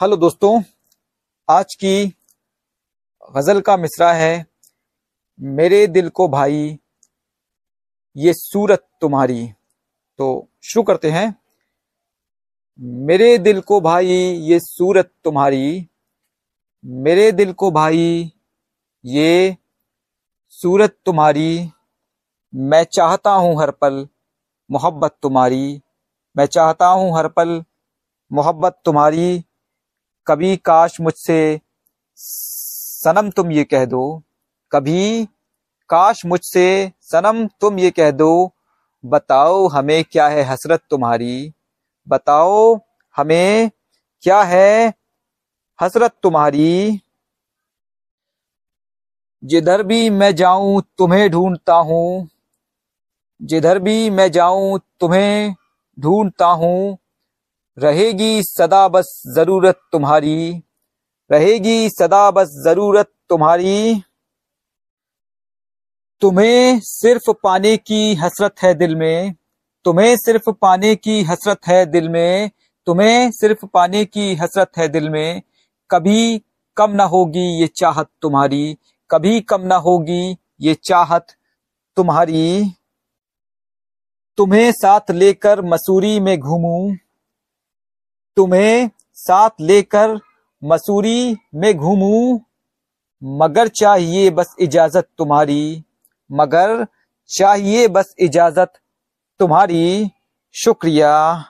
Hello दोस्तों, आज की गज़ल का मिसरा है, मेरे दिल को भाई, ये सूरत तुम्हारी। तो शुरू करते हैं। मेरे दिल को भाई, ये सूरत तुम्हारी। मेरे दिल को भाई, ये सूरत तुम्हारी। मैं चाहता हूँ हर पल मोहब्बत तुम्हारी। मैं चाहता हूँ हर पल मोहब्बत तुम्हारी। कभी काश मुझसे, सनम तुम ये कह दो। कभी काश मुझसे, सनम तुम ये कह दो। बताओ हमें क्या है हसरत तुम्हारी। बताओ हमें क्या है हसरत तुम्हारी। जिधर भी मैं जाऊँ तुम्हें ढूंढता हूँ। जिधर भी मैं जाऊँ तुम्हें ढूंढता हूँ। रहेगी सदा बस ज़रूरत तुम्हारी, रहेगी सदा बस ज़रूरत तुम्हारी। तुम्हें सिर्फ़ पाने की हसरत है दिल में, तुम्हें सिर्फ़ पाने की हसरत है दिल में, तुम्हें सिर्फ़ पाने की हसरत है दिल में। कभी कम ना होगी ये चाहत तुम्हारी, कभी कम ना होगी ये चाहत तुम्हारी। तुम्हें साथ लेकर मसूरी में घूमूं तुम्हें साथ लेकर मसूरी में घूमू। मगर चाहिए बस इजाज़त तुम्हारी। मगर चाहिए बस इजाज़त तुम्हारी। शुक्रिया।